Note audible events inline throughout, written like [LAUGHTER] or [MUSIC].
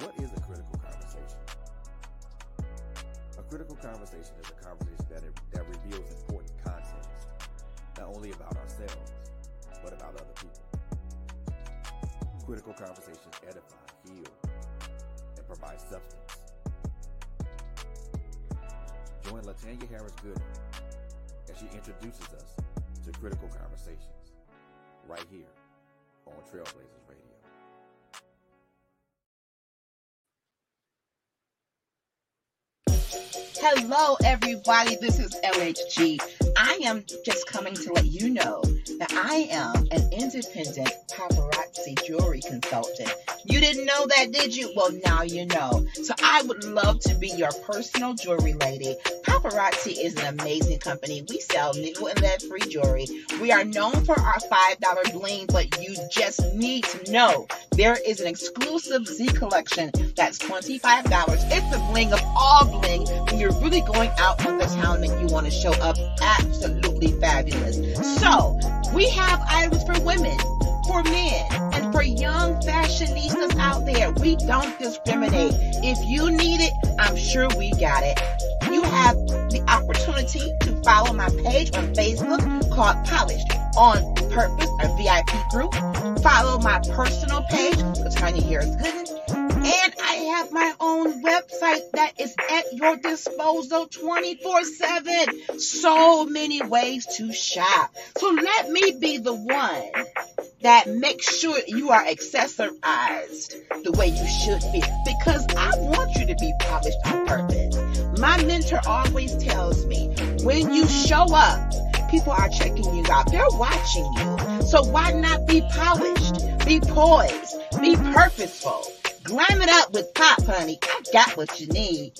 What is a critical conversation? A critical conversation is a conversation that, that reveals important content, not only about ourselves, but about other people. Critical conversations edify, heal, and provide substance. Join Latanya Harris Gooden as she introduces us to critical conversations right here on Trailblazers Radio. Hello, everybody. This is LHG. I am just coming to let you know that I am an independent paparazzi jewelry consultant. You didn't know that, did you? Well, now you know. So I would love to be your personal jewelry lady. Paparazzi is an amazing company. We sell nickel and lead free jewelry. We are known for our $5 bling, but you just need to know there is an exclusive Zi collection that's $25. It's the bling of all bling when you're really going out on the town and you want to show up absolutely fabulous. So we have items for women, for men, and for young fashionistas out there. We don't discriminate. If you need it, I'm sure we got it. You have the opportunity to follow my page on Facebook called Polished on Purpose, a VIP group. Follow my personal page, Tanya Harris Gooden. And I have my own website that is at your disposal 24 7. So many ways to shop. So let me be the one that makes sure you are accessorized the way you should be because I want you to be polished on purpose. My mentor always tells me when you show up, people are checking you out. They're watching you. So why not be polished? Be poised. Be purposeful. Glam it up with pop, honey. I got what you need.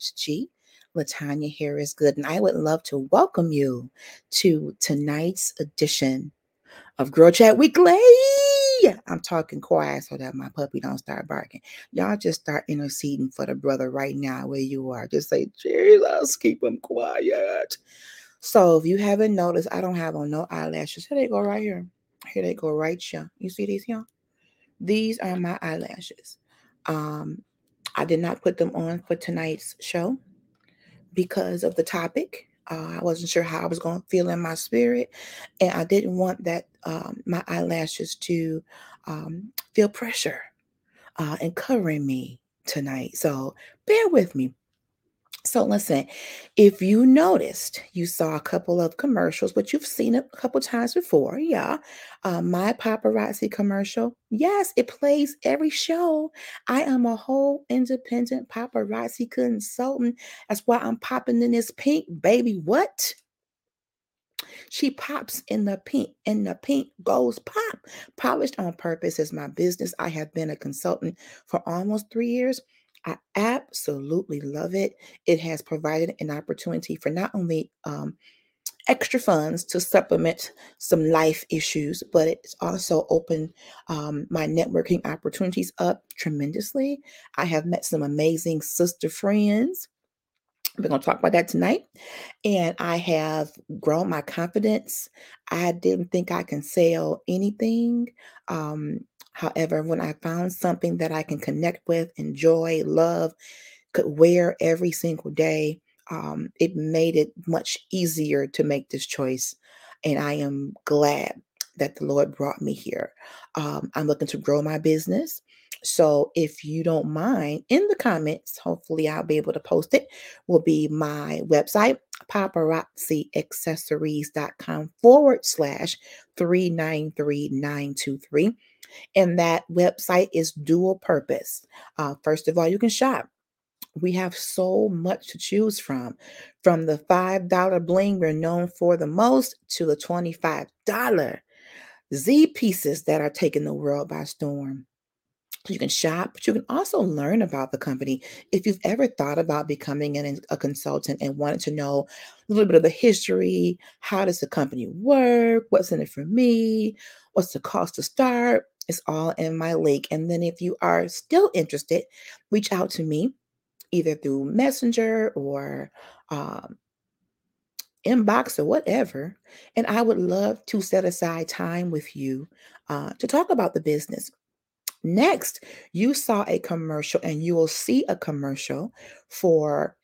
LHG, Latanya Harris Good, and I would love to welcome you to tonight's edition of Girl Chat Weekly. I'm talking quiet so that my puppy don't start barking. Y'all just start interceding for the brother right now where you are. Just say, Jesus, keep him quiet. So if you haven't noticed, I don't have on no eyelashes. Here they go right here. Here they go right here. You see these, y'all? These are my eyelashes. Um, I did not put them on for tonight's show because of the topic. Uh, I wasn't sure how I was going to feel in my spirit, and I didn't want that um, my eyelashes to um, feel pressure uh, and covering me tonight. So bear with me. So listen, if you noticed, you saw a couple of commercials, but you've seen it a couple times before. Yeah. Uh, my paparazzi commercial. Yes, it plays every show. I am a whole independent paparazzi consultant. That's why I'm popping in this pink, baby. What? She pops in the pink, and the pink goes pop. Polished on Purpose is my business. I have been a consultant for almost three years. I absolutely love it. It has provided an opportunity for not only um, extra funds to supplement some life issues, but it's also opened um, my networking opportunities up tremendously. I have met some amazing sister friends We're going to talk about that tonight. And I have grown my confidence. I didn't think I can sell anything. Um, however, when I found something that I can connect with, enjoy, love, could wear every single day, um, it made it much easier to make this choice. And I am glad that the Lord brought me here. Um, I'm looking to grow my business. So if you don't mind, in the comments, hopefully I'll be able to post it, will be my website, paparazziaccessories.com forward slash 393923. And that website is dual purpose. Uh, first of all, you can shop. We have so much to choose from. From the $5 bling we're known for the most to the $25 Zi pieces that are taking the world by storm. You can shop, but you can also learn about the company. If you've ever thought about becoming an, a consultant and wanted to know a little bit of the history, how does the company work? What's in it for me? What's the cost to start? It's all in my link. And then if you are still interested, reach out to me either through Messenger or um, inbox or whatever. And I would love to set aside time with you uh, to talk about the business. Next, you saw a commercial, and you will see a commercial for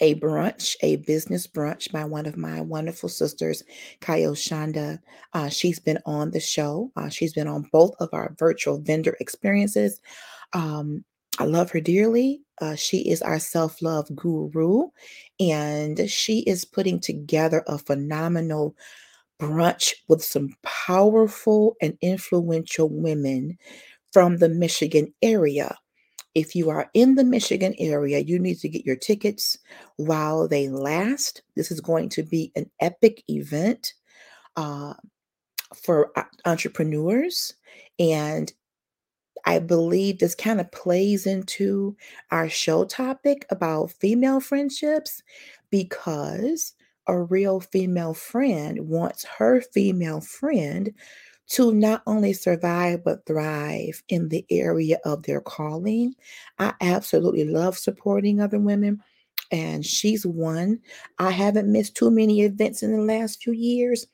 a brunch, a business brunch by one of my wonderful sisters, Kayo Shonda. Uh, she's been on the show. Uh, she's been on both of our virtual vendor experiences. Um, I love her dearly. Uh, she is our self love guru, and she is putting together a phenomenal brunch with some powerful and influential women from the Michigan area. If you are in the Michigan area, you need to get your tickets while they last. This is going to be an epic event uh, for uh, entrepreneurs. And I believe this kind of plays into our show topic about female friendships because a real female friend wants her female friend to not only survive but thrive in the area of their calling. I absolutely love supporting other women, and she's one. I haven't missed too many events in the last few years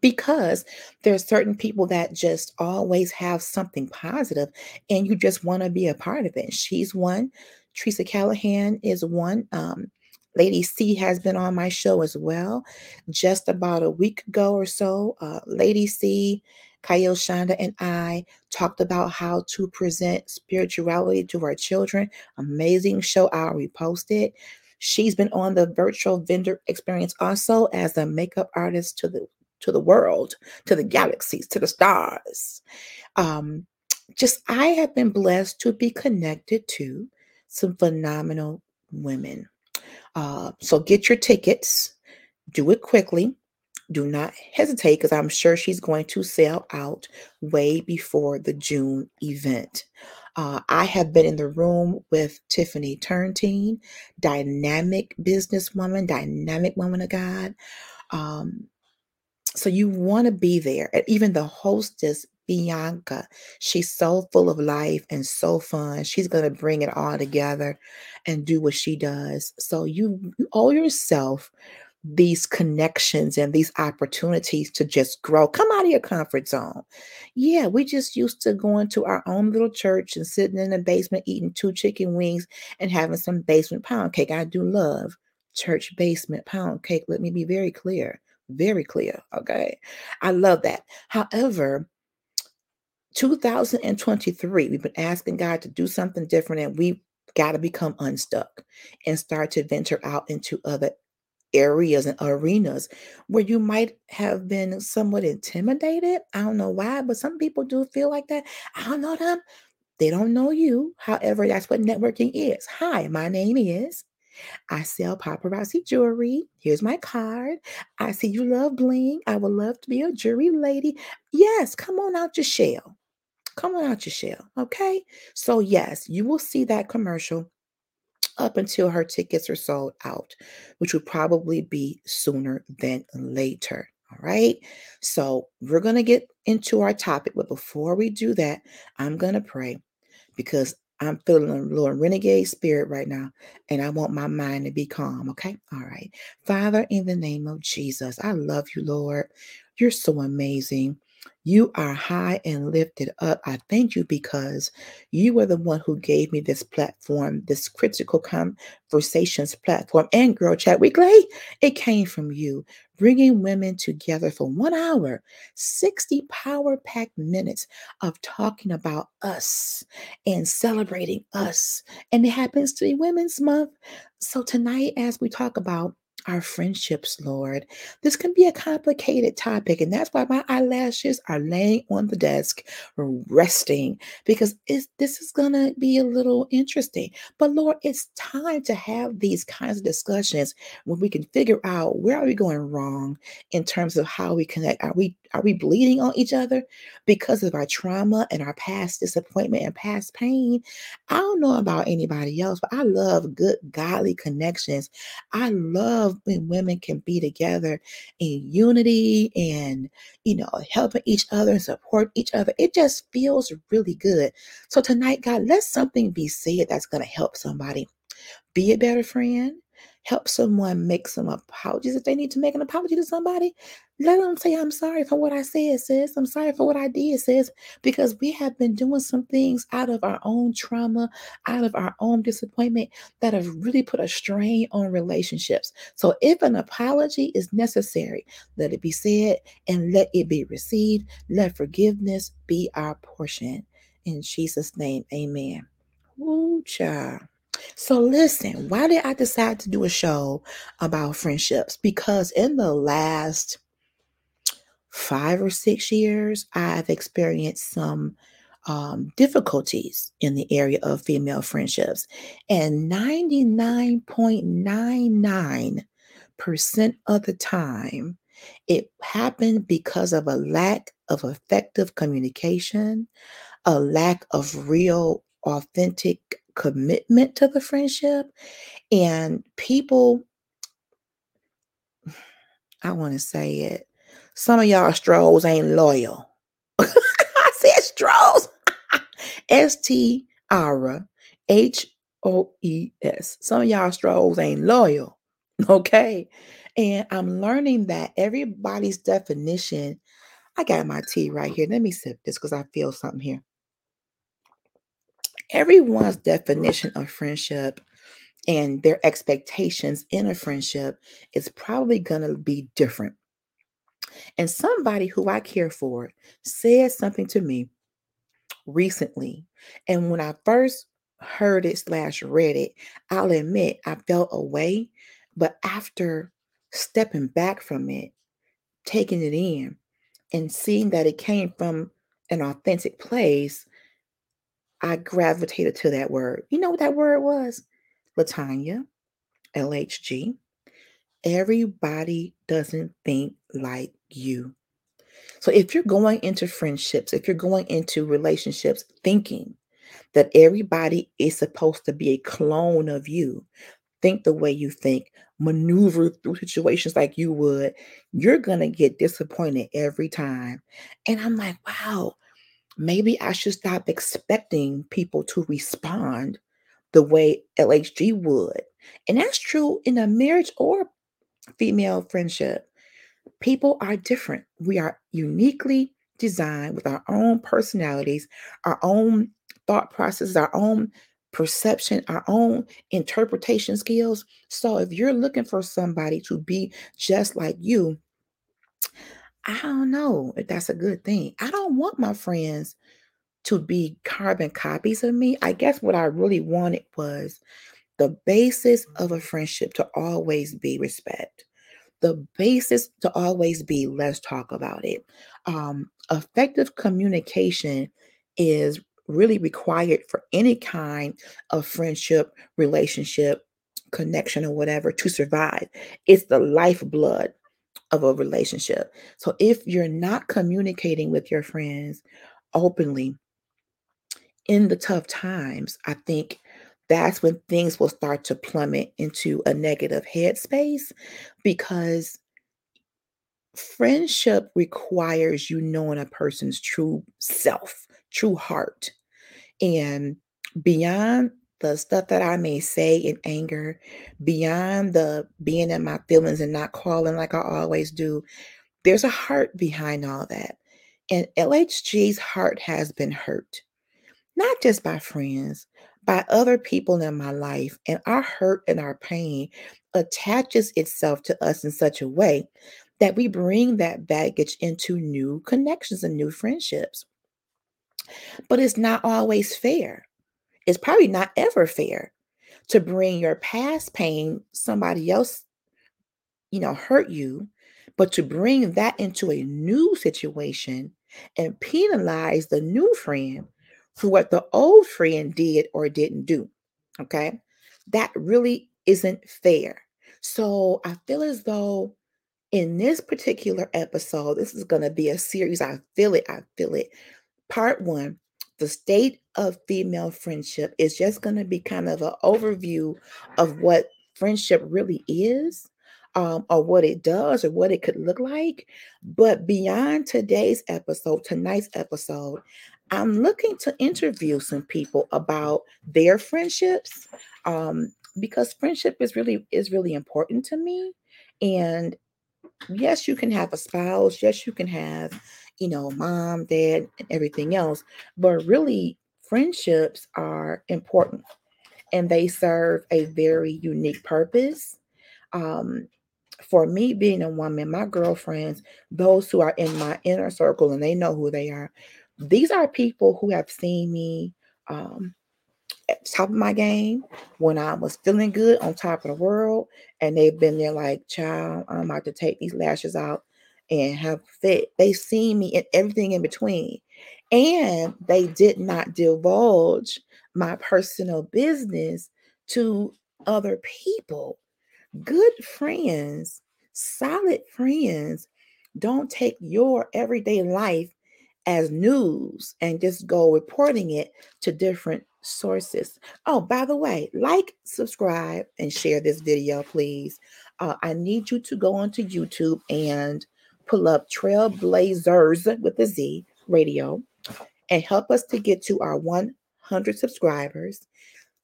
because there's certain people that just always have something positive and you just want to be a part of it. She's one. Teresa Callahan is one. Um, Lady C has been on my show as well. Just about a week ago or so, uh, Lady C, Kyle Shonda, and I talked about how to present spirituality to our children. Amazing show. I'll repost it. She's been on the virtual vendor experience also as a makeup artist to the to the world, to the galaxies, to the stars. Um, just I have been blessed to be connected to some phenomenal women. Uh, so get your tickets, do it quickly. Do not hesitate because I'm sure she's going to sell out way before the June event. Uh, I have been in the room with Tiffany Turntine, dynamic businesswoman, dynamic woman of God. Um, so you want to be there. And even the hostess, Bianca, she's so full of life and so fun. She's going to bring it all together and do what she does. So you, owe yourself these connections and these opportunities to just grow. Come out of your comfort zone. Yeah, we just used to going to our own little church and sitting in the basement eating two chicken wings and having some basement pound cake. I do love church basement pound cake. Let me be very clear. Very clear. Okay. I love that. However, 2023, we've been asking God to do something different, and we've got to become unstuck and start to venture out into other areas and arenas where you might have been somewhat intimidated. I don't know why, but some people do feel like that. I don't know them. They don't know you. However, that's what networking is. Hi, my name is I sell paparazzi jewelry. Here's my card. I see you love bling. I would love to be a jewelry lady. Yes, come on out your shell. Come on out your shell. Okay. So, yes, you will see that commercial up until her tickets are sold out, which will probably be sooner than later. All right. So, we're going to get into our topic. But before we do that, I'm going to pray because I'm feeling a little renegade spirit right now, and I want my mind to be calm. Okay. All right. Father, in the name of Jesus, I love you, Lord. You're so amazing. You are high and lifted up. I thank you because you were the one who gave me this platform, this critical conversations platform, and Girl Chat Weekly. It came from you, bringing women together for one hour, 60 power packed minutes of talking about us and celebrating us. And it happens to be Women's Month. So tonight, as we talk about our friendships, Lord. This can be a complicated topic, and that's why my eyelashes are laying on the desk, resting, because this is going to be a little interesting. But Lord, it's time to have these kinds of discussions when we can figure out where are we going wrong in terms of how we connect. Are we are we bleeding on each other because of our trauma and our past disappointment and past pain? I don't know about anybody else, but I love good, godly connections. I love when women can be together in unity and, you know, helping each other and support each other. It just feels really good. So tonight, God, let something be said that's going to help somebody be a better friend help someone make some apologies if they need to make an apology to somebody? Let them say i'm sorry for what i said sis. I'm sorry for what i did sis. Because we have been doing some things out of our own trauma out of our own disappointment that have really put a strain on relationships. So if an apology is necessary let it be said and let it be received. Let forgiveness be our portion. In jesus name amen. Ooh, child. So, listen, why did I decide to do a show about friendships? Because in the last five or six years, I've experienced some um, difficulties in the area of female friendships. And 99.99% of the time, it happened because of a lack of effective communication, a lack of real, authentic commitment to the friendship and people I want to say it. Some of y'all strolls ain't loyal. [LAUGHS] I said strolls. [LAUGHS] S T R H O E S. Some of y'all strolls ain't loyal. Okay. And I'm learning that everybody's definition. I got my tea right here. Let me sip this because I feel something here everyone's definition of friendship and their expectations in a friendship is probably going to be different. And somebody who I care for said something to me recently. And when I first heard it slash read it, I'll admit I felt away. But after stepping back from it, taking it in, and seeing that it came from an authentic place, I gravitated to that word. You know what that word was? Latanya, LHG. Everybody doesn't think like you. So if you're going into friendships, if you're going into relationships thinking that everybody is supposed to be a clone of you, think the way you think, maneuver through situations like you would, you're going to get disappointed every time. And I'm like, wow, maybe I should stop expecting people to respond the way LHG would. And that's true in a marriage or female friendship. People are different. We are uniquely designed with our own personalities, our own thought processes, our own perception, our own interpretation skills. So if you're looking for somebody to be just like you, I don't know if that's a good thing. I don't want my friends to be carbon copies of me. I guess what I really wanted was the basis of a friendship to always be respect. The basis to always be let's talk about it. Um, effective communication is really required for any kind of friendship, relationship, connection, or whatever to survive. It's the lifeblood of a relationship. So if you're not communicating with your friends openly in the tough times, I think that's when things will start to plummet into a negative headspace because friendship requires you knowing a person's true self, true heart. And beyond the stuff that I may say in anger, beyond the being in my feelings and not calling like I always do, there's a heart behind all that. And LHG's heart has been hurt, not just by friends, by other people in my life. And our hurt and our pain attaches itself to us in such a way that we bring that baggage into new connections and new friendships. But it's not always fair. It's probably not ever fair to bring your past pain, somebody else, you know, hurt you, but to bring that into a new situation and penalize the new friend for what the old friend did or didn't do. Okay. That really isn't fair. So I feel as though in this particular episode, this is going to be a series. I feel it. I feel it. Part one the state of female friendship is just going to be kind of an overview of what friendship really is um, or what it does or what it could look like. But beyond today's episode, tonight's episode, I'm looking to interview some people about their friendships um, because friendship is really is really important to me. And yes, you can have a spouse. Yes, you can have you know, mom, dad, and everything else. But really, friendships are important and they serve a very unique purpose. Um, for me, being a woman, my girlfriends, those who are in my inner circle and they know who they are, these are people who have seen me um, at top of my game when I was feeling good on top of the world. And they've been there like, child, I'm about to take these lashes out and have fit. They see me and everything in between. And they did not divulge my personal business to other people. Good friends, solid friends, don't take your everyday life as news and just go reporting it to different sources. Oh, by the way, like, subscribe, and share this video, please. Uh, I need you to go onto YouTube and pull up Trailblazers with a Z radio and help us to get to our 100 subscribers.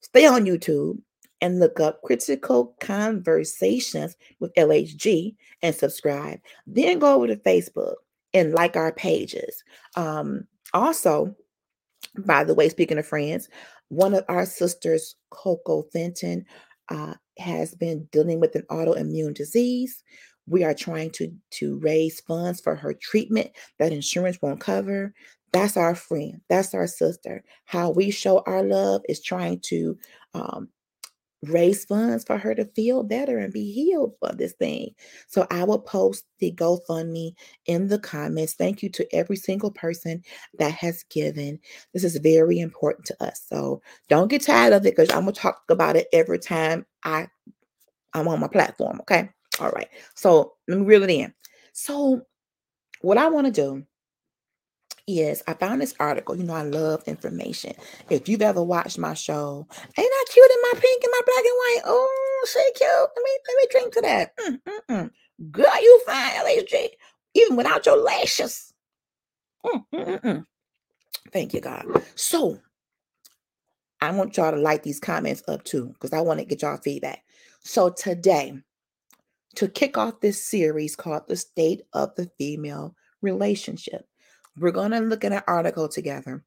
Stay on YouTube and look up Critical Conversations with LHG and subscribe. Then go over to Facebook and like our pages. Um, also, by the way, speaking of friends, one of our sisters, Coco Fenton, uh, has been dealing with an autoimmune disease. We are trying to, to raise funds for her treatment that insurance won't cover. That's our friend. That's our sister. How we show our love is trying to um, raise funds for her to feel better and be healed for this thing. So I will post the GoFundMe in the comments. Thank you to every single person that has given. This is very important to us. So don't get tired of it because I'm gonna talk about it every time I I'm on my platform. Okay. All right. So let me reel it in. So, what I want to do is I found this article. You know, I love information. If you've ever watched my show, ain't I cute in my pink and my black and white? Oh, she cute. Let me let me drink to that. Mm, mm, mm. Girl, you fine, LHG, even without your lashes. Mm, mm, mm. Thank you, God. So I want y'all to like these comments up too, because I want to get y'all feedback. So today, to kick off this series called The State of the Female Relationship. We're going to look at an article together,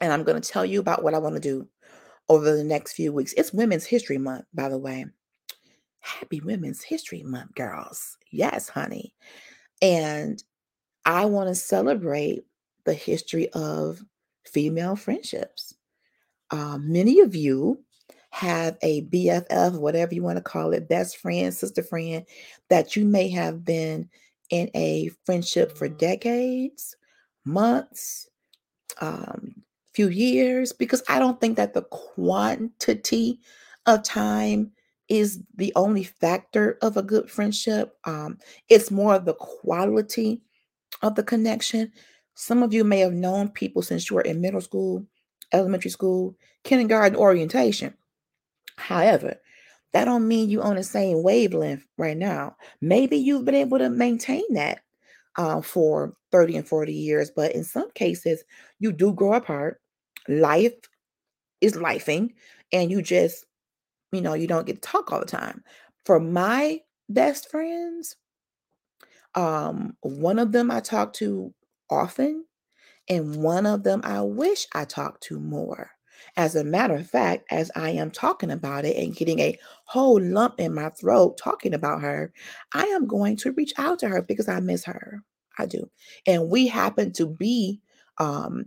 and I'm going to tell you about what I want to do over the next few weeks. It's Women's History Month, by the way. Happy Women's History Month, girls. Yes, honey. And I want to celebrate the history of female friendships. Uh, many of you have a BFF, whatever you want to call it, best friend, sister friend, that you may have been in a friendship for decades, months, um, few years, because I don't think that the quantity of time is the only factor of a good friendship. Um, it's more the quality of the connection. Some of you may have known people since you were in middle school, elementary school, kindergarten, orientation. However, that don't mean you on the same wavelength right now. Maybe you've been able to maintain that uh, for 30 and 40 years, but in some cases, you do grow apart. Life is lifing and you just, you know, you don't get to talk all the time. For my best friends, um, one of them I talk to often, and one of them I wish I talked to more. As a matter of fact, as I am talking about it and getting a whole lump in my throat talking about her, I am going to reach out to her because I miss her. I do. And we happen to be um,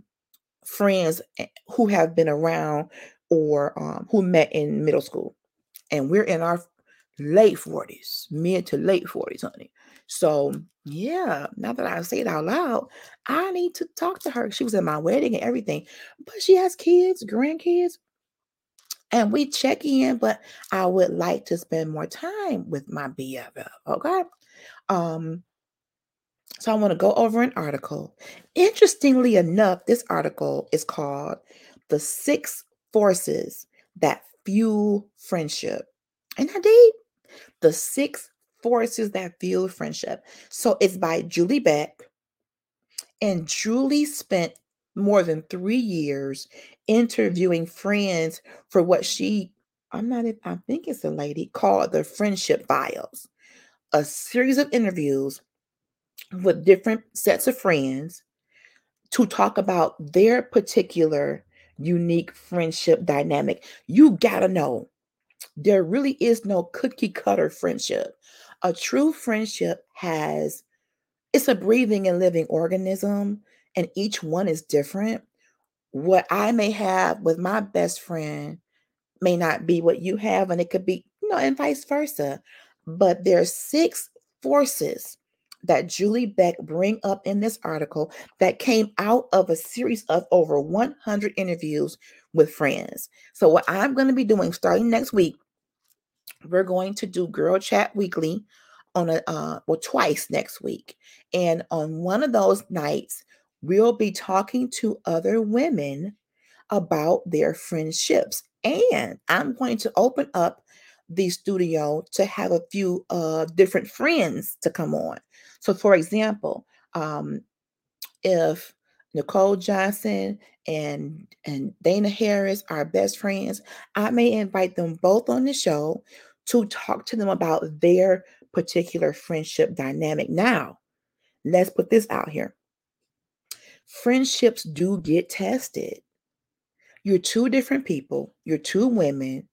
friends eh, who have been around or um, who met in middle school. And we're in our late 40s, mid to late 40s, honey. So, yeah, now that I say it out loud, I need to talk to her. She was at my wedding and everything, but she has kids, grandkids, and we check in. But I would like to spend more time with my BFF. Okay. Um, so I want to go over an article. Interestingly enough, this article is called The Six Forces That Fuel Friendship. And I did the six forces that fuel friendship. So it's by Julie Beck. And Julie spent more than three years interviewing friends for what she, I'm not, I think it's a lady, called the Friendship Files. A series of interviews with different sets of friends to talk about their particular unique friendship dynamic. You got to know there really is no cookie cutter friendship. A true friendship has, it's a breathing and living organism, and each one is different. What I may have with my best friend may not be what you have, and it could be, you know, and vice versa. But there's six forces that Julie Beck bring up in this article that came out of a series of over 100 interviews with friends. So what I'm going to be doing starting next week we're going to do Girl Chat Weekly on a uh well twice next week. And on one of those nights, we'll be talking to other women about their friendships. And I'm going to open up the studio to have a few uh different friends to come on. So for example, um if Nicole Johnson and and Dana Harris are best friends, I may invite them both on the show to talk to them about their particular friendship dynamic. Now, let's put this out here. Friendships do get tested. You're two different people, you're two women.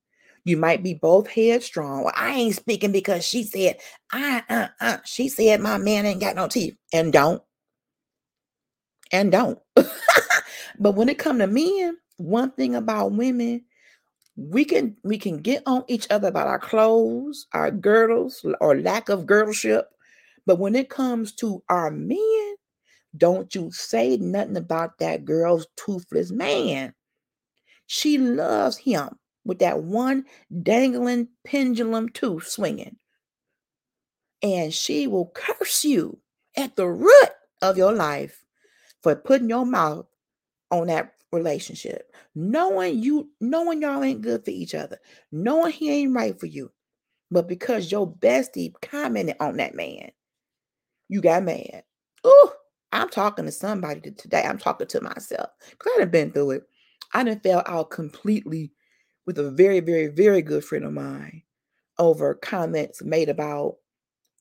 You might be both headstrong. Well, I ain't speaking because she said, I uh, uh, she said my man ain't got no teeth. And don't. And don't. [LAUGHS] but when it come to men, one thing about women, we can we can get on each other about our clothes, our girdles, or lack of girdleship. But when it comes to our men, don't you say nothing about that girl's toothless man. She loves him with that one dangling pendulum tooth swinging. And she will curse you at the root of your life for putting your mouth on that relationship, knowing you, knowing y'all ain't good for each other, knowing he ain't right for you, but because your bestie commented on that man, you got mad. Oh, I'm talking to somebody today. I'm talking to myself because I have been through it. I done fell out completely with a very, very, very good friend of mine over comments made about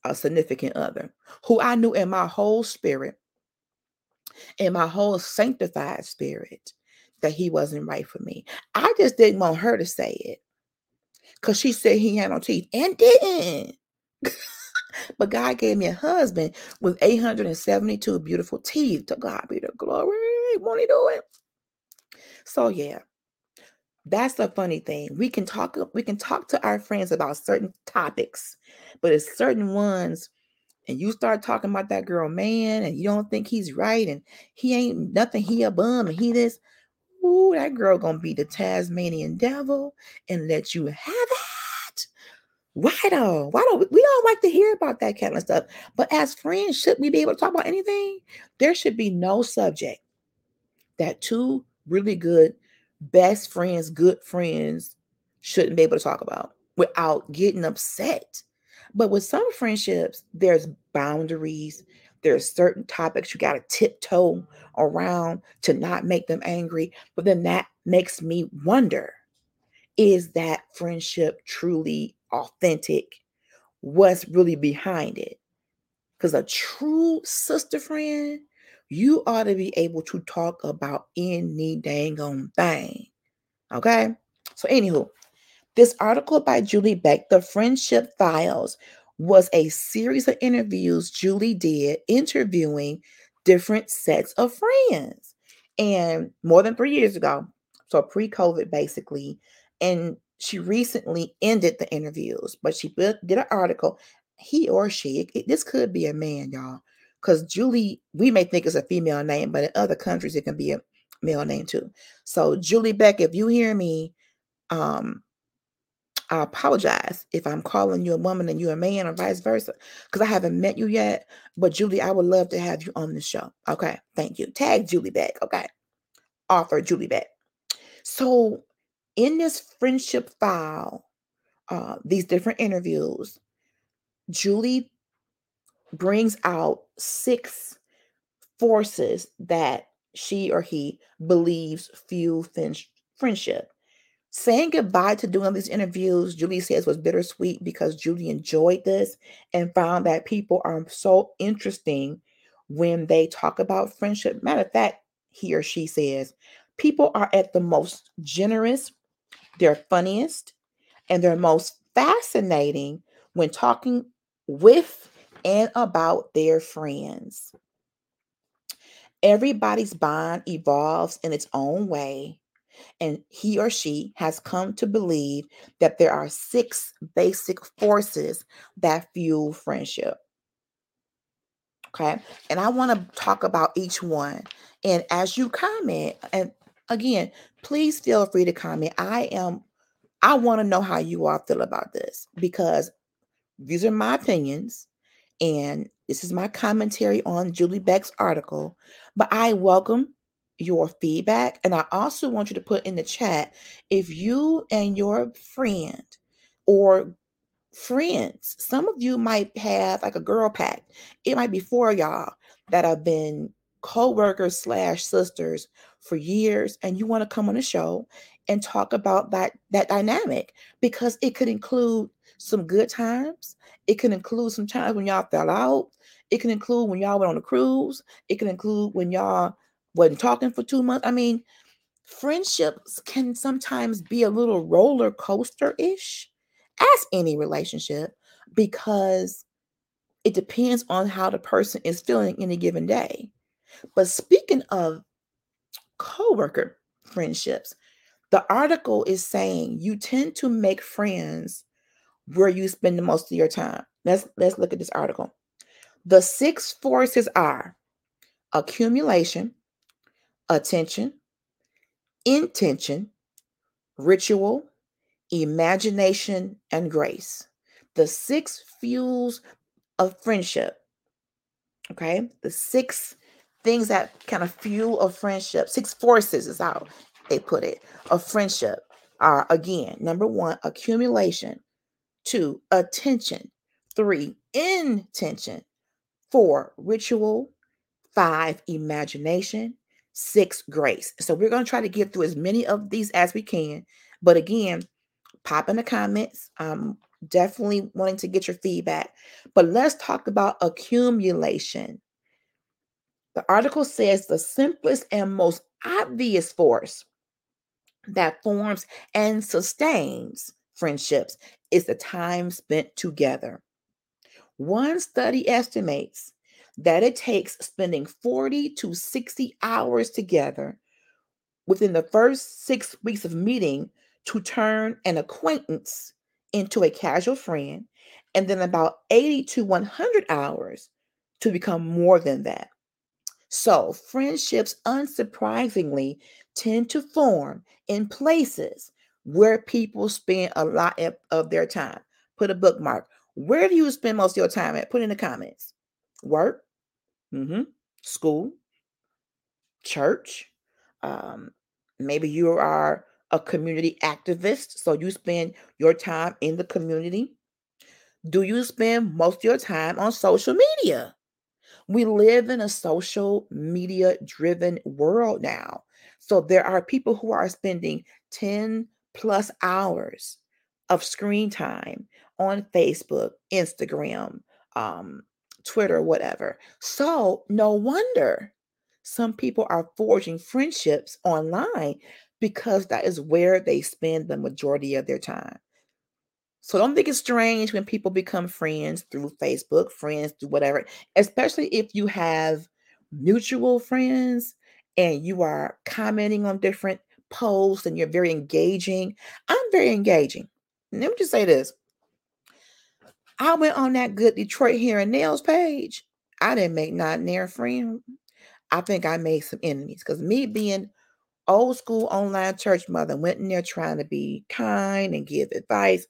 a significant other who I knew in my whole spirit, in my whole sanctified spirit, that he wasn't right for me. I just didn't want her to say it because she said he had no teeth and didn't. [LAUGHS] but God gave me a husband with 872 beautiful teeth. To God be the glory. Won't he do it? So yeah. That's the funny thing. We can talk we can talk to our friends about certain topics, but it's certain ones and you start talking about that girl man and you don't think he's right and he ain't nothing he a bum and he this Ooh, that girl gonna be the Tasmanian devil and let you have it. Why though? Why don't we don't like to hear about that kind of stuff? But as friends, should we be able to talk about anything? There should be no subject that two really good best friends, good friends shouldn't be able to talk about without getting upset. But with some friendships, there's boundaries, There's certain topics you got to tiptoe around to not make them angry. But then that makes me wonder is that friendship truly authentic? What's really behind it? Because a true sister friend, you ought to be able to talk about any dang on thing. Okay? So, anywho, this article by Julie Beck, The Friendship Files, was a series of interviews Julie did interviewing different sets of friends. And more than three years ago, so pre COVID basically, and she recently ended the interviews, but she did an article. He or she, it, this could be a man, y'all, because Julie, we may think it's a female name, but in other countries it can be a male name too. So Julie Beck, if you hear me, um, I apologize if I'm calling you a woman and you're a man or vice versa, because I haven't met you yet. But Julie, I would love to have you on the show. Okay, thank you. Tag Julie Beck. Okay, offer Julie Beck. So in this friendship file, uh, these different interviews, Julie brings out six forces that she or he believes fuel friendship. Saying goodbye to doing these interviews, Julie says was bittersweet because Julie enjoyed this and found that people are so interesting when they talk about friendship. Matter of fact, he or she says, people are at the most generous, they're funniest, and they're most fascinating when talking with and about their friends. Everybody's bond evolves in its own way, and he or she has come to believe that there are six basic forces that fuel friendship. Okay. And I want to talk about each one. And as you comment, and again, please feel free to comment. I am, I want to know how you all feel about this because these are my opinions. And this is my commentary on Julie Beck's article. But I welcome your feedback. And I also want you to put in the chat if you and your friend or friends, some of you might have like a girl pack. It might be four y'all that have been co-workers slash sisters for years and you want to come on the show and talk about that that dynamic because it could include some good times it can include some times when y'all fell out it can include when y'all went on a cruise it can include when y'all wasn't talking for two months. I mean, friendships can sometimes be a little roller coaster ish, as any relationship, because it depends on how the person is feeling any given day. But speaking of coworker friendships, the article is saying you tend to make friends where you spend the most of your time. Let's let's look at this article. The six forces are accumulation, attention, intention, ritual, imagination, and grace. The six fuels of friendship. Okay, the six things that kind of fuel a friendship, six forces is how they put it, of friendship are again number one, accumulation, two, attention, three, intention, four, ritual, five, imagination, six grace. So we're going to try to get through as many of these as we can. But again, pop in the comments. I'm definitely wanting to get your feedback. But let's talk about accumulation. The article says the simplest and most obvious force that forms and sustains friendships is the time spent together. One study estimates that it takes spending 40 to 60 hours together within the first six weeks of meeting to turn an acquaintance into a casual friend, and then about 80 to 100 hours to become more than that. So, friendships, unsurprisingly, tend to form in places where people spend a lot of their time. Put a bookmark. Where do you spend most of your time at? Put in the comments. Work, Mm-hmm. School, church. Um, maybe you are a community activist, so you spend your time in the community. Do you spend most of your time on social media? We live in a social media driven world now. So there are people who are spending 10 plus hours of screen time on Facebook, Instagram, um, Twitter, whatever. So no wonder some people are forging friendships online because that is where they spend the majority of their time. So don't think it's strange when people become friends through Facebook, friends through whatever, especially if you have mutual friends and you are commenting on different posts and you're very engaging. I'm very engaging. Let me just say this. I went on that good Detroit hair and nails page. I didn't make not near friend. I think I made some enemies because me being old school online church mother went in there trying to be kind and give advice.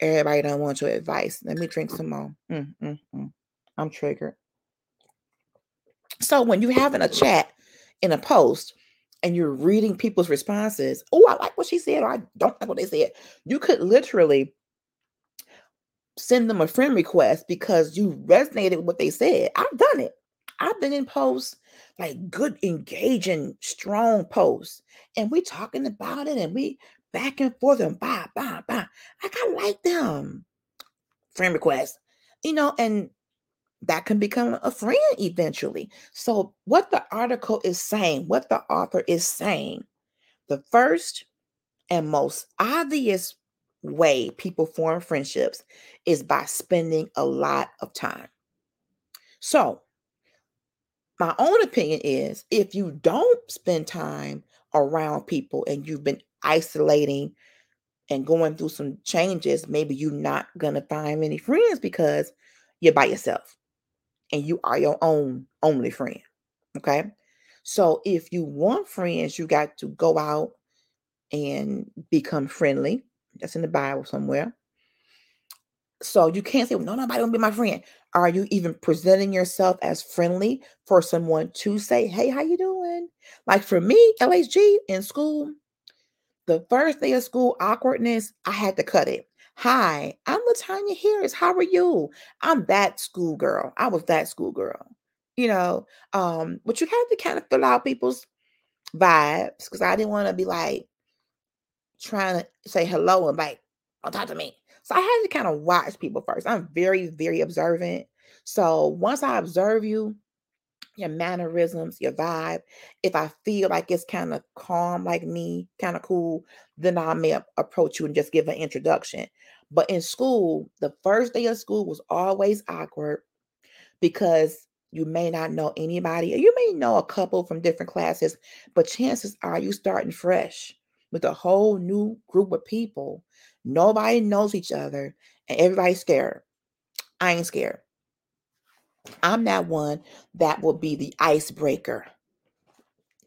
Everybody don't want your advice. Let me drink some more. Mm, mm, mm. I'm triggered. So when you're having a chat in a post and you're reading people's responses, oh, I like what she said, or I don't like what they said, you could literally send them a friend request because you resonated with what they said. I've done it. I've been in posts like good, engaging, strong posts, and we talking about it, and we back and forth and bye, bye, bye. Like I like them. Friend request, you know, and that can become a friend eventually. So, what the article is saying, what the author is saying, the first and most obvious way people form friendships is by spending a lot of time. So, my own opinion is if you don't spend time around people and you've been isolating and going through some changes, maybe you're not going to find many friends because you're by yourself and you are your own only friend. Okay. So if you want friends, you got to go out and become friendly. That's in the Bible somewhere. So you can't say, well, no, nobody will be my friend. Are you even presenting yourself as friendly for someone to say, hey, how you doing? Like for me, LHG in school, the first day of school awkwardness, I had to cut it. Hi, I'm Latanya Harris. How are you? I'm that school girl. I was that school girl. You know, um, but you have to kind of fill out people's vibes because I didn't want to be like trying to say hello and like, don't talk to me. So I had to kind of watch people first. I'm very, very observant. So once I observe you, your mannerisms, your vibe, if I feel like it's kind of calm, like me, kind of cool, then I may approach you and just give an introduction. But in school, the first day of school was always awkward because you may not know anybody, or you may know a couple from different classes, but chances are you starting fresh with a whole new group of people Nobody knows each other and everybody's scared. I ain't scared. I'm that one that will be the icebreaker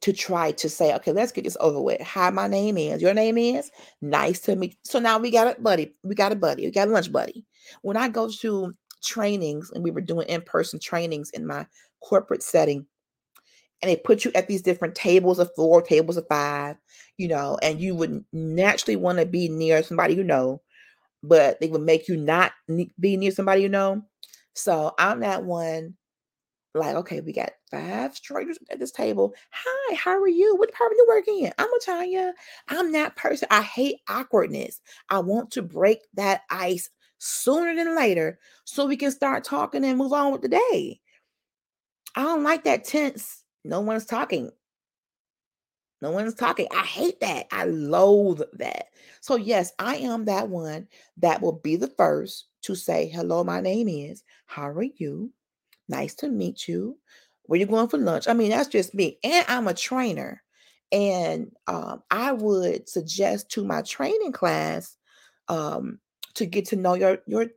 to try to say, okay, let's get this over with. Hi, my name is. Your name is. Nice to meet. So now we got a buddy. We got a buddy. We got a lunch buddy. When I go to trainings, and we were doing in-person trainings in my corporate setting, and they put you at these different tables of four, tables of five, you know, and you would naturally want to be near somebody you know, but they would make you not be near somebody you know. So I'm that one, like, okay, we got five strangers at this table. Hi, how are you? What department are you work in? I'm Latanya. I'm that person. I hate awkwardness. I want to break that ice sooner than later so we can start talking and move on with the day. I don't like that tense no one's talking. No one's talking. I hate that. I loathe that. So, yes, I am that one that will be the first to say, Hello, my name is. How are you? Nice to meet you. Where you going for lunch? I mean, that's just me. And I'm a trainer. And um, I would suggest to my training class um, to get to know your, your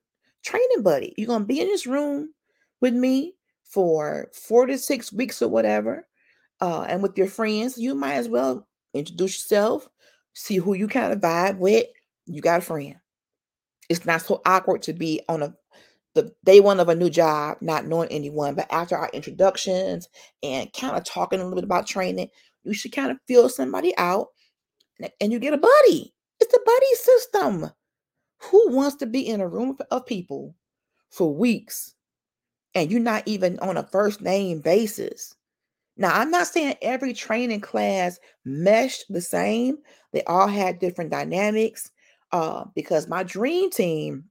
training buddy. You're to be in this room with me for four to six weeks or whatever, uh, and with your friends, you might as well introduce yourself, see who you kind of vibe with. You got a friend. It's not so awkward to be on a the day one of a new job, not knowing anyone, but after our introductions and kind of talking a little bit about training, you should kind of feel somebody out and you get a buddy. It's a buddy system. Who wants to be in a room of people for weeks and you're not even on a first name basis. Now, I'm not saying every training class meshed the same. They all had different dynamics. Uh, because my dream team,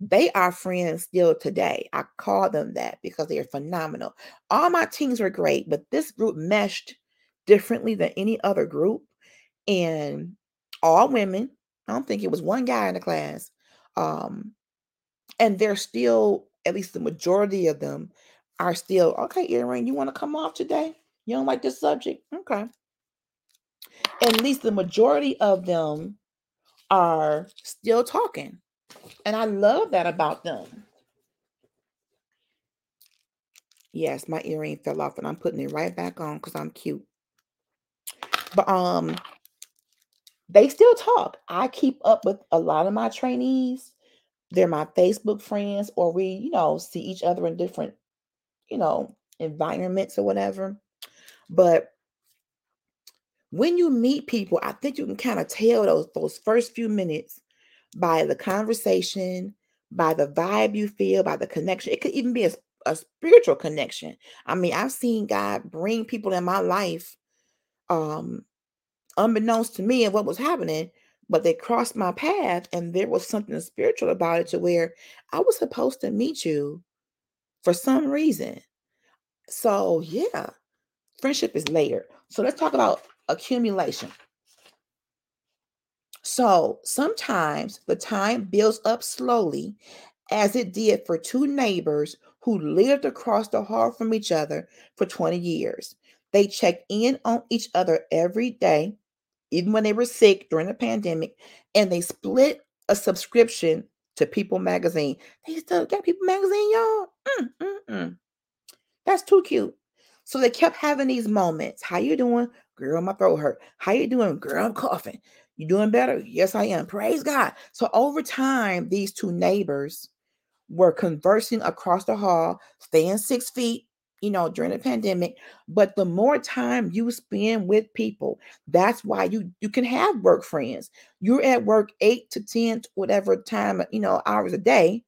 they are friends still today. I call them that because they are phenomenal. All my teams were great, but this group meshed differently than any other group. And all women. I don't think it was one guy in the class. Um, and they're still, at least the majority of them, are still okay. Earring, you want to come off today? You don't like this subject? Okay. At least the majority of them are still talking. And I love that about them. Yes, my earring fell off and I'm putting it right back on because I'm cute. But um they still talk. I keep up with a lot of my trainees. They're my Facebook friends, or we, you know, see each other in different, you know, environments or whatever. But when you meet people, I think you can kind of tell those those first few minutes by the conversation, by the vibe you feel, by the connection. It could even be a, a spiritual connection. I mean, I've seen God bring people in my life um unbeknownst to me and what was happening, but they crossed my path and there was something spiritual about it to where I was supposed to meet you for some reason. So, yeah, friendship is layered. So, let's talk about accumulation. So, sometimes the time builds up slowly, as it did for two neighbors who lived across the hall from each other for 20 years. They checked in on each other every day even when they were sick during the pandemic, and they split a subscription to People Magazine. They still got People Magazine, y'all. Mm, mm, mm. That's too cute. So they kept having these moments. How you doing? Girl, my throat hurt. How you doing? Girl, I'm coughing. You doing better? Yes, I am. Praise God. So over time, these two neighbors were conversing across the hall, staying six feet you know, during the pandemic. But the more time you spend with people, that's why you you can have work friends. You're at work eight to ten, whatever time, you know, hours a day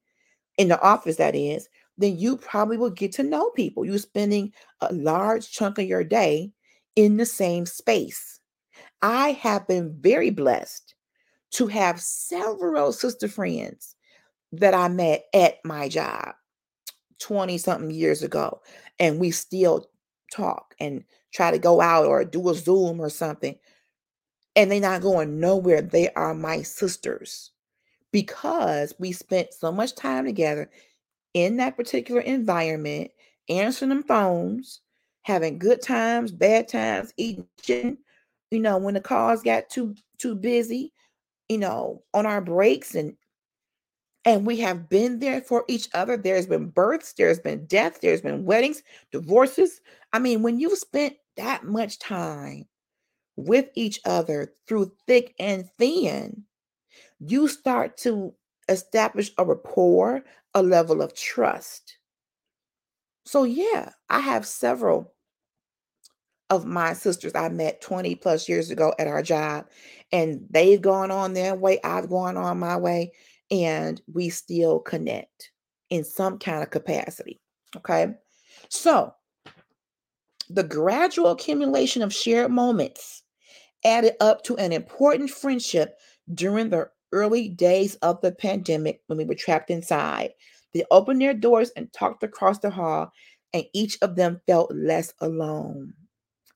in the office that is, then you probably will get to know people. You're spending a large chunk of your day in the same space. I have been very blessed to have several sister friends that I met at my job 20 something years ago and we still talk and try to go out or do a Zoom or something. And they're not going nowhere. They are my sisters because we spent so much time together in that particular environment, answering them phones, having good times, bad times, eating, you know, when the cars got too too busy, you know, on our breaks and and we have been there for each other. There's been births, there's been deaths, there's been weddings, divorces. I mean, when you've spent that much time with each other through thick and thin, you start to establish a rapport, a level of trust. So, yeah, I have several of my sisters I met 20 plus years ago at our job, and they've gone on their way. I've gone on my way and we still connect in some kind of capacity. Okay. So the gradual accumulation of shared moments added up to an important friendship during the early days of the pandemic when we were trapped inside. They opened their doors and talked across the hall, and each of them felt less alone.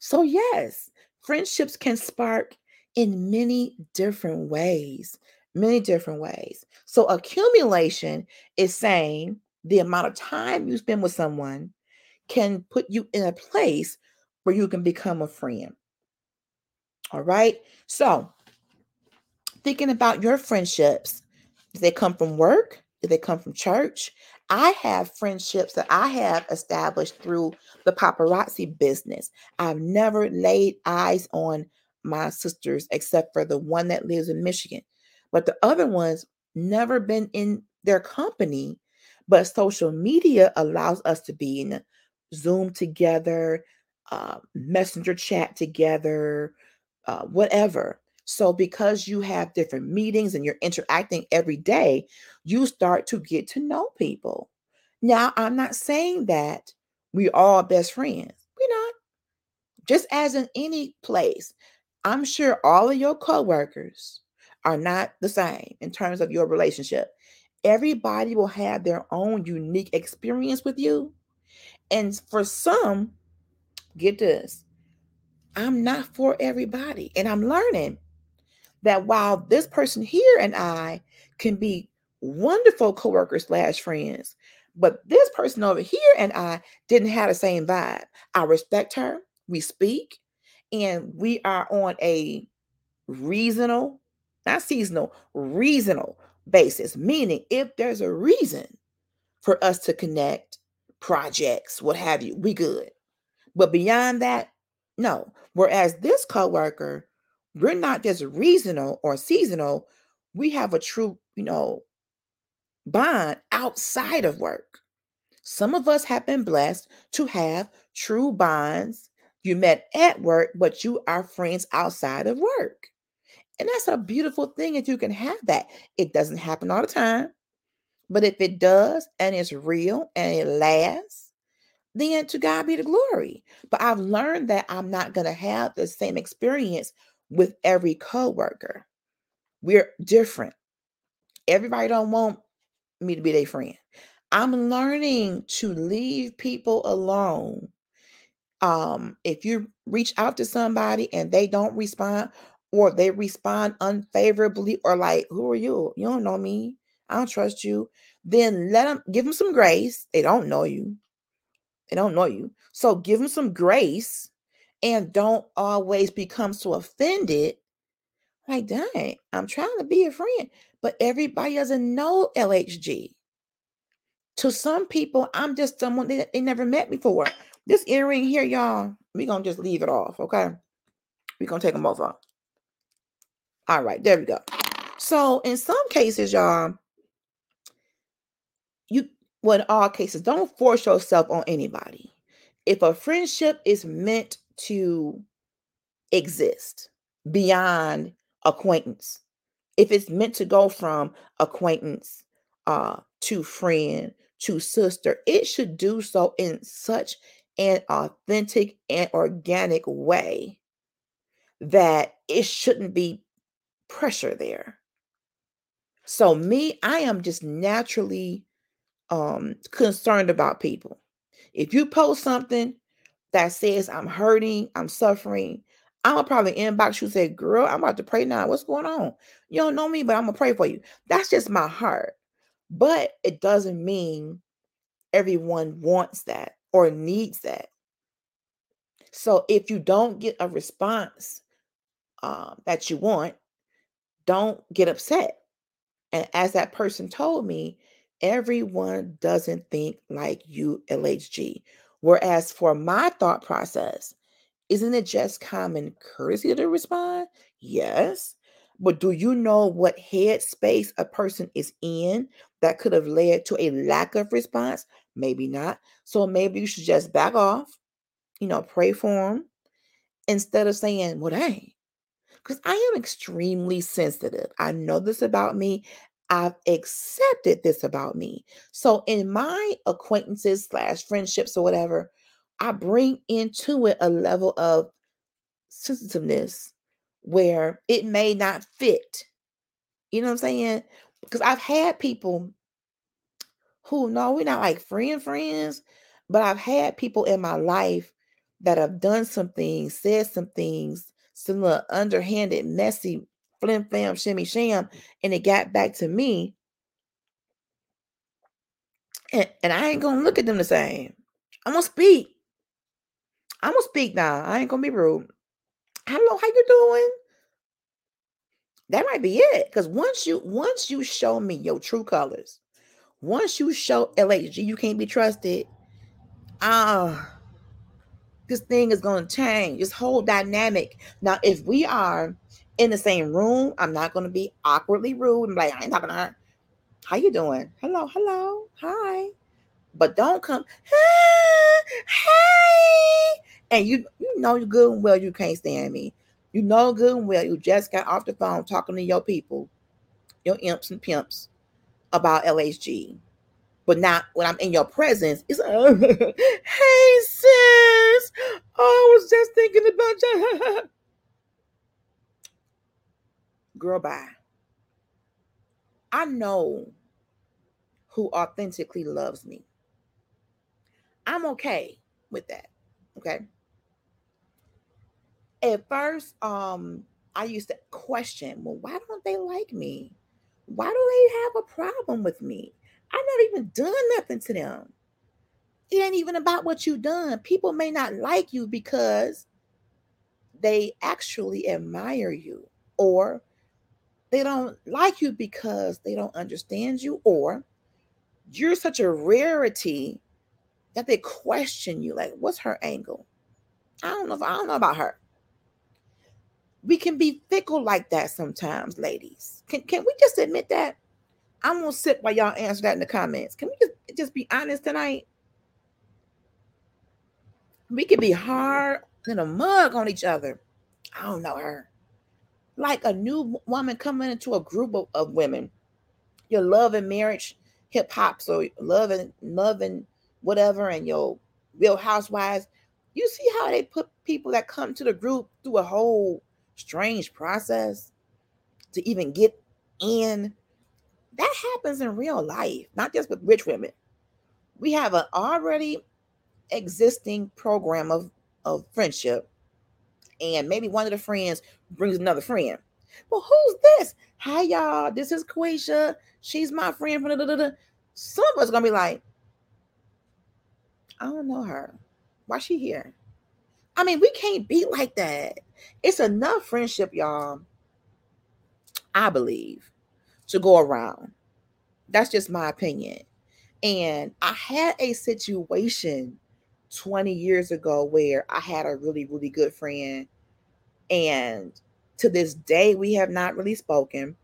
So, yes, friendships can spark in many different ways many different ways. So, accumulation is saying the amount of time you spend with someone can put you in a place where you can become a friend. All right. So, thinking about your friendships, do they come from work? Do they come from church? I have friendships that I have established through the paparazzi business. I've never laid eyes on my sisters except for the one that lives in Michigan. But the other ones never been in their company. But social media allows us to be in Zoom together, uh, messenger chat together, uh, whatever. So, because you have different meetings and you're interacting every day, you start to get to know people. Now, I'm not saying that we all best friends. We're not. Just as in any place, I'm sure all of your coworkers are not the same in terms of your relationship. Everybody will have their own unique experience with you. And for some, get this, I'm not for everybody. And I'm learning that while this person here and I can be wonderful coworkers slash friends, but this person over here and I didn't have the same vibe. I respect her. We speak, and we are on a reasonable, not seasonal, reasonable basis. Meaning, if there's a reason for us to connect, projects, what have you, we good. But beyond that, no. Whereas this coworker, we're not just reasonable or seasonal. We have a true, you know, bond outside of work. Some of us have been blessed to have true bonds. You met at work, but you are friends outside of work. And that's a beautiful thing that you can have that. It doesn't happen all the time. But if it does and it's real and it lasts, then to God be the glory. But I've learned that I'm not going to have the same experience with every coworker. We're different. Everybody don't want me to be their friend. I'm learning to leave people alone. Um, if you reach out to somebody and they don't respond, or they respond unfavorably, or like, who are you? You don't know me. I don't trust you. Then let them give them some grace. They don't know you. They don't know you. So give them some grace and don't always become so offended. Like, dang, I'm trying to be a friend, but everybody doesn't know LHG. To some people, I'm just someone that they never met before. This earring here, y'all, we're gonna just leave it off, okay? We're gonna take them off. All right, there we go. So in some cases, y'all, you well, in all cases, don't force yourself on anybody. If a friendship is meant to exist beyond acquaintance, if it's meant to go from acquaintance uh, to friend to sister, it should do so in such an authentic and organic way that it shouldn't be pressure there. So me, I am just naturally um concerned about people. If you post something that says I'm hurting, I'm suffering, I'm probably inbox you say, girl, I'm about to pray now. What's going on? You don't know me, but I'm gonna pray for you. That's just my heart. But it doesn't mean everyone wants that or needs that. So if you don't get a response um, that you want, don't get upset. And as that person told me, everyone doesn't think like you, LHG. Whereas for my thought process, isn't it just common courtesy to respond? Yes. But do you know what headspace a person is in that could have led to a lack of response? Maybe not. So maybe you should just back off, you know, pray for them instead of saying, well, dang, because I am extremely sensitive. I know this about me. I've accepted this about me. So in my acquaintances slash friendships or whatever, I bring into it a level of sensitiveness where it may not fit. You know what I'm saying? Because I've had people who no, we're not like friend friends, but I've had people in my life that have done some things, said some things, some little underhanded, messy, flim flam, shimmy sham, and it got back to me. And, and I ain't gonna look at them the same. I'm gonna speak. I'm gonna speak now. I ain't gonna be rude. Hello, how you doing? That might be it. Because once you once you show me your true colors, once you show LHG you can't be trusted, ah, uh, this thing is gonna change. This whole dynamic. Now, if we are in the same room, I'm not gonna be awkwardly rude and like I ain't talking to her. How you doing? Hello, hello, hi. But don't come, hey, and you you know good and well you can't stand me. You know good and well you just got off the phone talking to your people, your imps and pimps about LHG. But now when I'm in your presence, it's uh, [LAUGHS] hey sis, oh, I was just thinking about you. [LAUGHS] Girl, bye. I know who authentically loves me. I'm okay with that. Okay. At first, um, I used to question, well, why don't they like me? Why do they have a problem with me? I never even done nothing to them. It ain't even about what you've done. People may not like you because they actually admire you, or they don't like you because they don't understand you, or you're such a rarity that they question you. Like, what's her angle? I don't know if I don't know about her. We can be fickle like that sometimes, ladies. Can can we just admit that? I'm gonna sit while y'all answer that in the comments. Can we just just be honest tonight? We can be hard in a mug on each other. I don't know her. Like a new woman coming into a group of, of women. Your love and marriage, hip hop, so love and love and whatever, and your real housewives. You see how they put people that come to the group through a whole strange process to even get in that happens in real life, not just with rich women. We have an already existing program of, of friendship, and maybe one of the friends brings another friend. Well, who's this? Hi, y'all. This is Quasia. She's my friend from the. Some of us gonna be like, I don't know her. Why she here? I mean, we can't be like that. It's enough friendship, y'all. I believe to go around. That's just my opinion. And I had a situation 20 years ago where I had a really, really good friend. And to this day, we have not really spoken.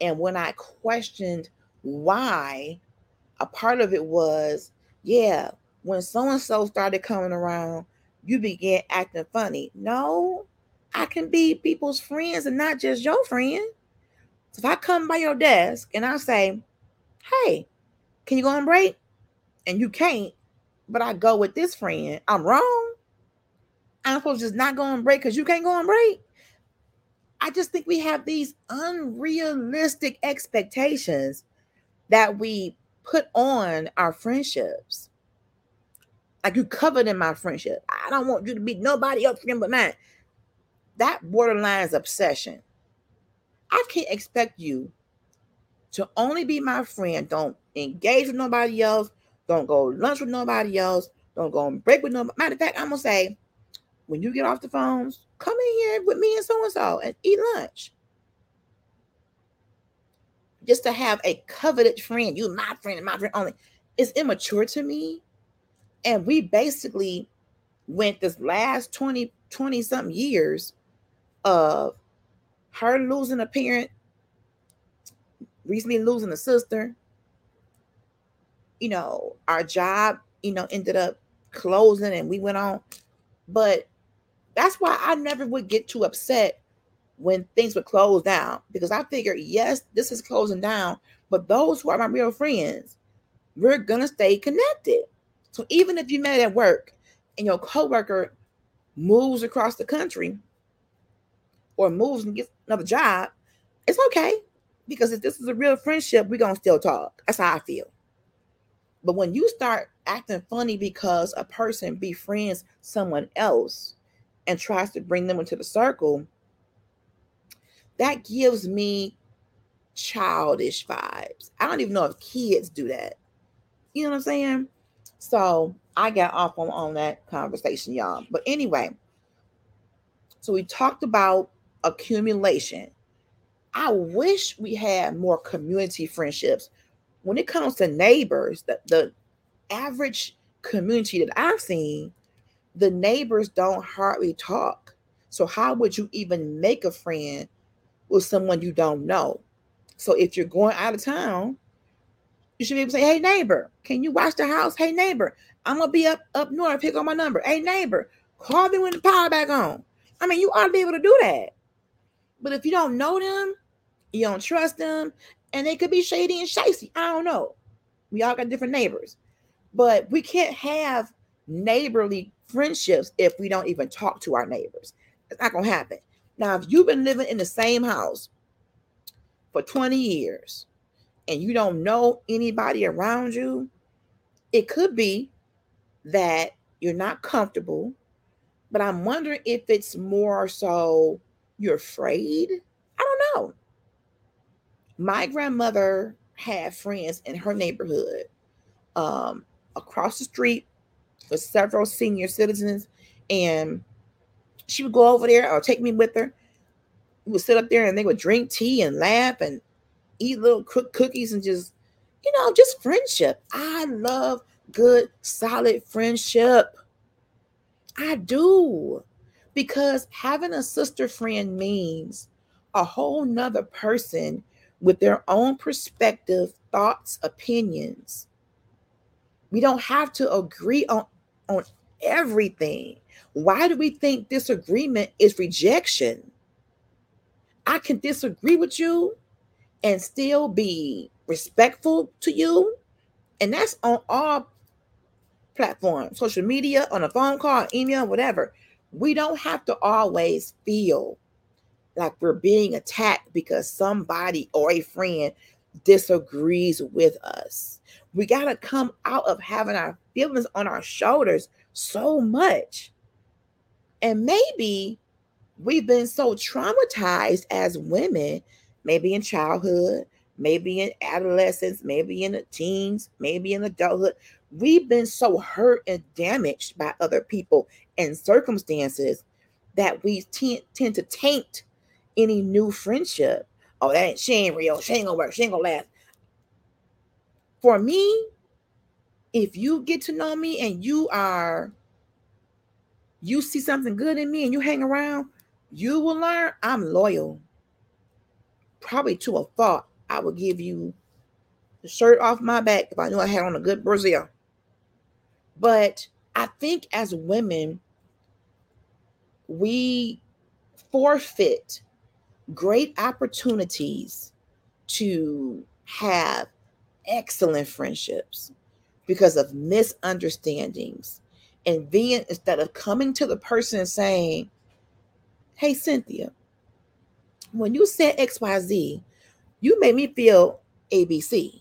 And when I questioned why, a part of it was, yeah, when so and so started coming around, you began acting funny. No, I can be people's friends and not just your friend. So if I come by your desk and I say, Hey, can you go on break? And you can't, but I go with this friend, I'm wrong. I'm supposed to just not go on break because you can't go on break. I just think we have these unrealistic expectations that we put on our friendships. Like you covered in my friendship. I don't want you to be nobody else friend but mine. That borderlines obsession. I can't expect you to only be my friend. Don't engage with nobody else. Don't go lunch with nobody else. Don't go and break with nobody. Matter of fact, I'm gonna say, when you get off the phones, come in here with me and so and so and eat lunch. Just to have a coveted friend, you my friend and my friend only, is immature to me. And we basically went this last 20, 20 something years of her losing a parent, recently losing a sister. You know, our job, you know, ended up closing and we went on. But that's why I never would get too upset when things would close down because I figured, yes, this is closing down, but those who are my real friends, we're gonna stay connected. So even if you met at work and your coworker moves across the country, or moves and gets another job, it's okay. Because if this is a real friendship, we're gonna still talk. That's how I feel. But when you start acting funny because a person befriends someone else and tries to bring them into the circle, that gives me childish vibes. I don't even know if kids do that. You know what I'm saying? So I got off on, on that conversation, y'all. But anyway, so we talked about accumulation. I wish we had more community friendships. When it comes to neighbors, the, the average community that I've seen, the neighbors don't hardly talk. So, how would you even make a friend with someone you don't know? So, if you're going out of town, you should be able to say, Hey, neighbor, can you watch the house? Hey, neighbor, I'm to be up, up north. Pick on my number. Hey, neighbor, call me when the power back on. I mean, you ought to be able to do that. But if you don't know them, you don't trust them, and they could be shady and shicey. I don't know. We all got different neighbors. But we can't have neighborly friendships if we don't even talk to our neighbors. It's not to happen. Now, if you've been living in the same house for 20 years and you don't know anybody around you, it could be that you're not comfortable. But I'm wondering if it's more so you're afraid. I don't know. My grandmother had friends in her neighborhood um, across the street for several senior citizens, and she would go over there or take me with her. We would sit up there and they would drink tea and laugh and eat little cook cookies and just, you know, just friendship. I love good, solid friendship. I do. Because having a sister friend means a whole nother person with their own perspective, thoughts, opinions. We don't have to agree on, on everything. Why do we think disagreement is rejection? I can disagree with you and still be respectful to you. And that's on all platforms social media, on a phone call, email, whatever. We don't have to always feel like we're being attacked because somebody or a friend disagrees with us. We got to come out of having our feelings on our shoulders so much. And maybe we've been so traumatized as women, maybe in childhood, maybe in adolescence, maybe in the teens, maybe in adulthood. We've been so hurt and damaged by other people and circumstances that we tend, tend to taint any new friendship. Oh, that ain't she ain't real. She ain't gonna work. She ain't gonna last. For me, if you get to know me and you are you see something good in me and you hang around, you will learn I'm loyal. Probably to a fault. I would give you the shirt off my back if I knew I had on a good Brazil. But I think as women, we forfeit great opportunities to have excellent friendships because of misunderstandings. And then instead of coming to the person and saying, Hey, Cynthia, when you said XYZ, you made me feel ABC.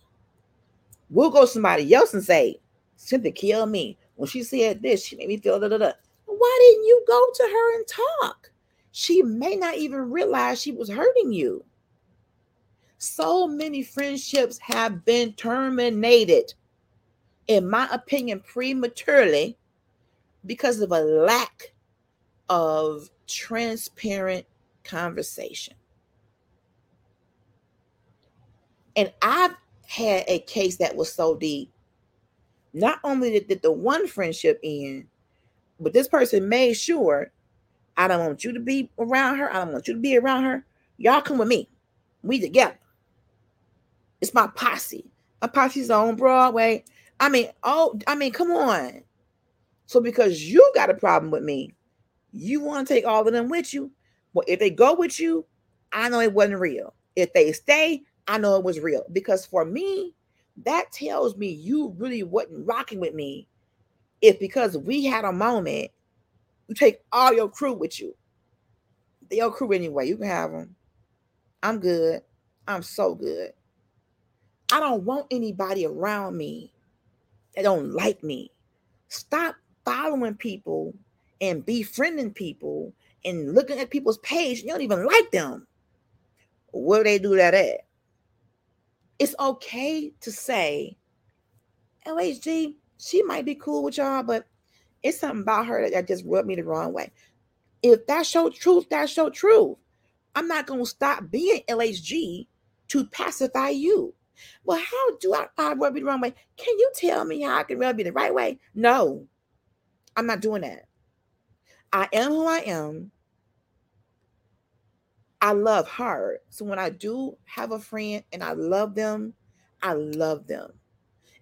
We'll go somebody else and say, Cynthia killed me. When she said this, she made me feel da da da. Why didn't you go to her and talk? She may not even realize she was hurting you. So many friendships have been terminated, in my opinion, prematurely because of a lack of transparent conversation. And I've had a case that was so deep. Not only did, the one friendship end, but this person made sure I don't want you to be around her. I don't want you to be around her. Y'all come with me. We together. It's my posse. My posse's on Broadway. I mean, oh, I mean, come on. So because you got a problem with me, you want to take all of them with you. Well, if they go with you, I know it wasn't real. If they stay, I know it was real. Because for me, that tells me you really wasn't rocking with me. If because we had a moment take all your crew with you. Your crew anyway. You can have them. I'm good. I'm so good. I don't want anybody around me that don't like me. Stop following people and befriending people and looking at people's page. You don't even like them. Where they do that at? It's okay to say, LHG, she might be cool with y'all, but it's something about her that just rubbed me the wrong way. If that's your truth, that's your truth. I'm not going to stop being LHG to pacify you. Well, how do I, I rub you the wrong way? Can you tell me how I can rub you the right way? No, I'm not doing that. I am who I am. I love her. So when I do have a friend and I love them, I love them.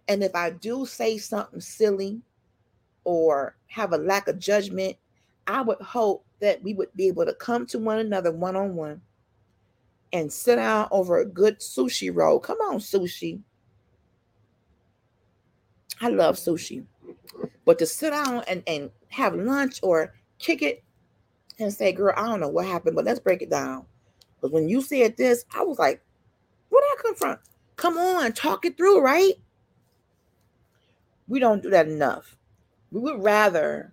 And if I do say something silly or have a lack of judgment, I would hope that we would be able to come to one another one on one and sit down over a good sushi roll. Come on, sushi. I love sushi. But to sit down and, and have lunch or kick it and say, girl, I don't know what happened, but let's break it down. Because when you said this, I was like, where did I come from? Come on, talk it through, right? We don't do that enough. We would rather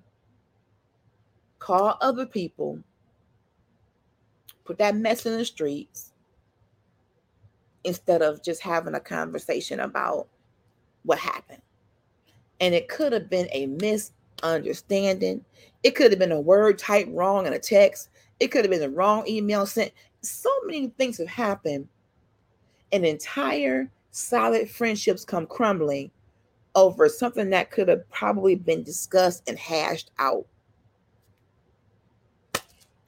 call other people, put that mess in the streets, instead of just having a conversation about what happened. And it could have been a misunderstanding. It could have been a word typed wrong in a text. It could have been a wrong email sent. So many things have happened. And entire solid friendships come crumbling over something that could have probably been discussed and hashed out.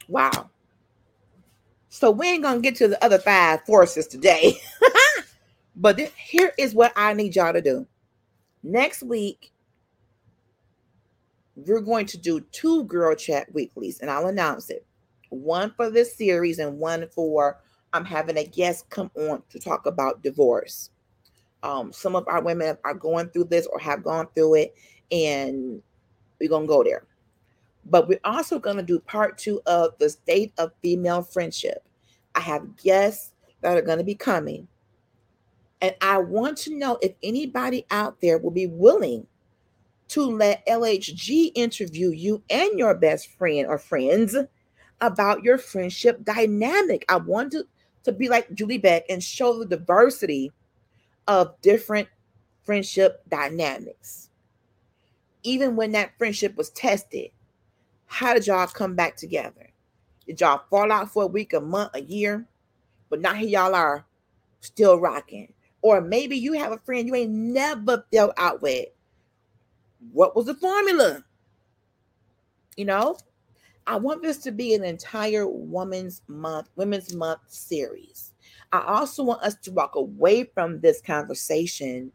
Wow. So we ain't gonna get to the other five forces today. [LAUGHS] but here is what I need y'all to do. Next week, we're going to do two girl chat weeklies, and I'll announce it. One for this series and one for I'm having a guest come on to talk about divorce. Um, some of our women are going through this or have gone through it, and we're gonna go there. But we're also gonna do part two of the state of female friendship. I have guests that are gonna be coming, and I want to know if anybody out there will be willing to let LHG interview you and your best friend or friends about your friendship dynamic. I want to, to be like Julie Beck and show the diversity of different friendship dynamics. Even when that friendship was tested, how did y'all come back together? Did y'all fall out for a week, a month, a year? But now here y'all are still rocking. Or maybe you have a friend you ain't never felt out with. What was the formula? You know, I want this to be an entire Women's Month, Women's Month series. I also want us to walk away from this conversation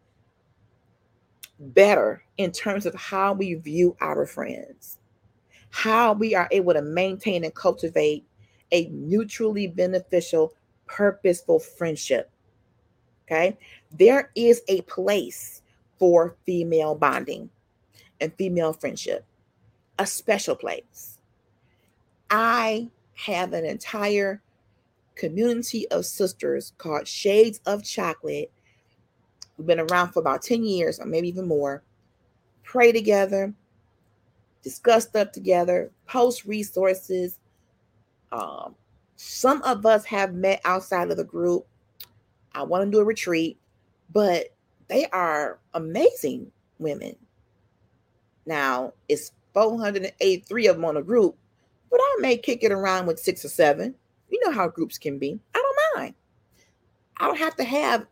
better in terms of how we view our friends, how we are able to maintain and cultivate a mutually beneficial, purposeful friendship. Okay. There is a place for female bonding and female friendship, a special place. I have an entire community of sisters called Shades of Chocolate. We've been around for about 10 years or maybe even more. Pray together, discuss stuff together, post resources. Um, some of us have met outside of the group. I want to do a retreat, but they are amazing women. Now it's 483 of them on a group, but I may kick it around with six or seven. You know how groups can be. I don't mind. I don't have to have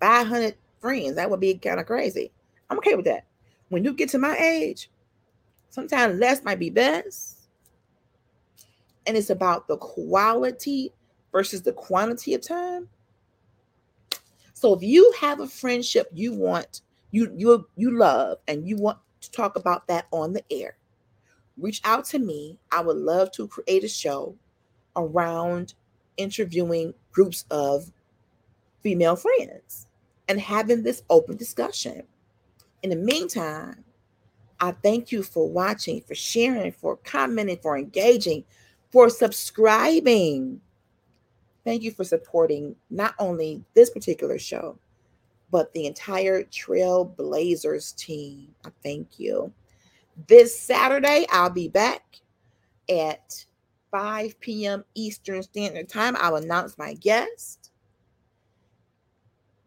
500 friends. That would be kind of crazy. I'm okay with that. When you get to my age, sometimes less might be best. And it's about the quality versus the quantity of time. So if you have a friendship you want, you you you love and you want to talk about that on the air, reach out to me. I would love to create a show around interviewing groups of female friends and having this open discussion. In the meantime, I thank you for watching, for sharing, for commenting, for engaging, for subscribing. Thank you for supporting not only this particular show, but the entire Trailblazers team. I thank you. This Saturday, I'll be back at 5 p.m. Eastern Standard Time. I'll announce my guest.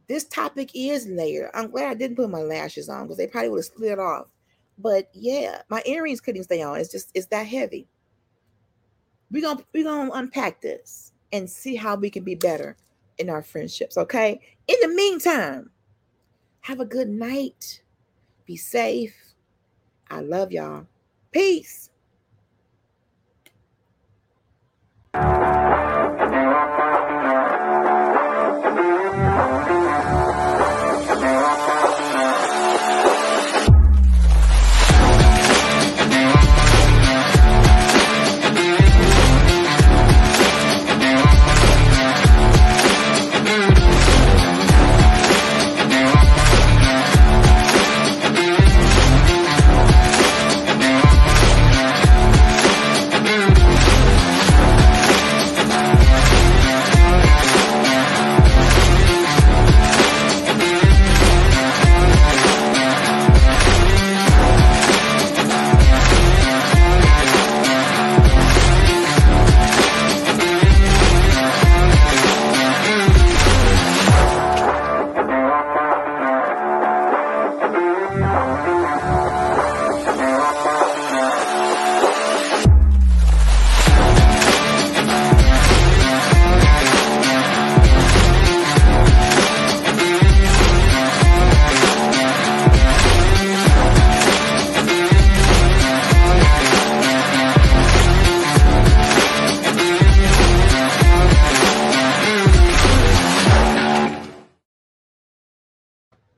This topic is layered. I'm glad I didn't put my lashes on because they probably would have slid off. But yeah, my earrings couldn't stay on. It's just it's that heavy. We're gonna we're gonna unpack this and see how we can be better in our friendships. Okay. In the meantime, have a good night. Be safe. I love y'all. Peace.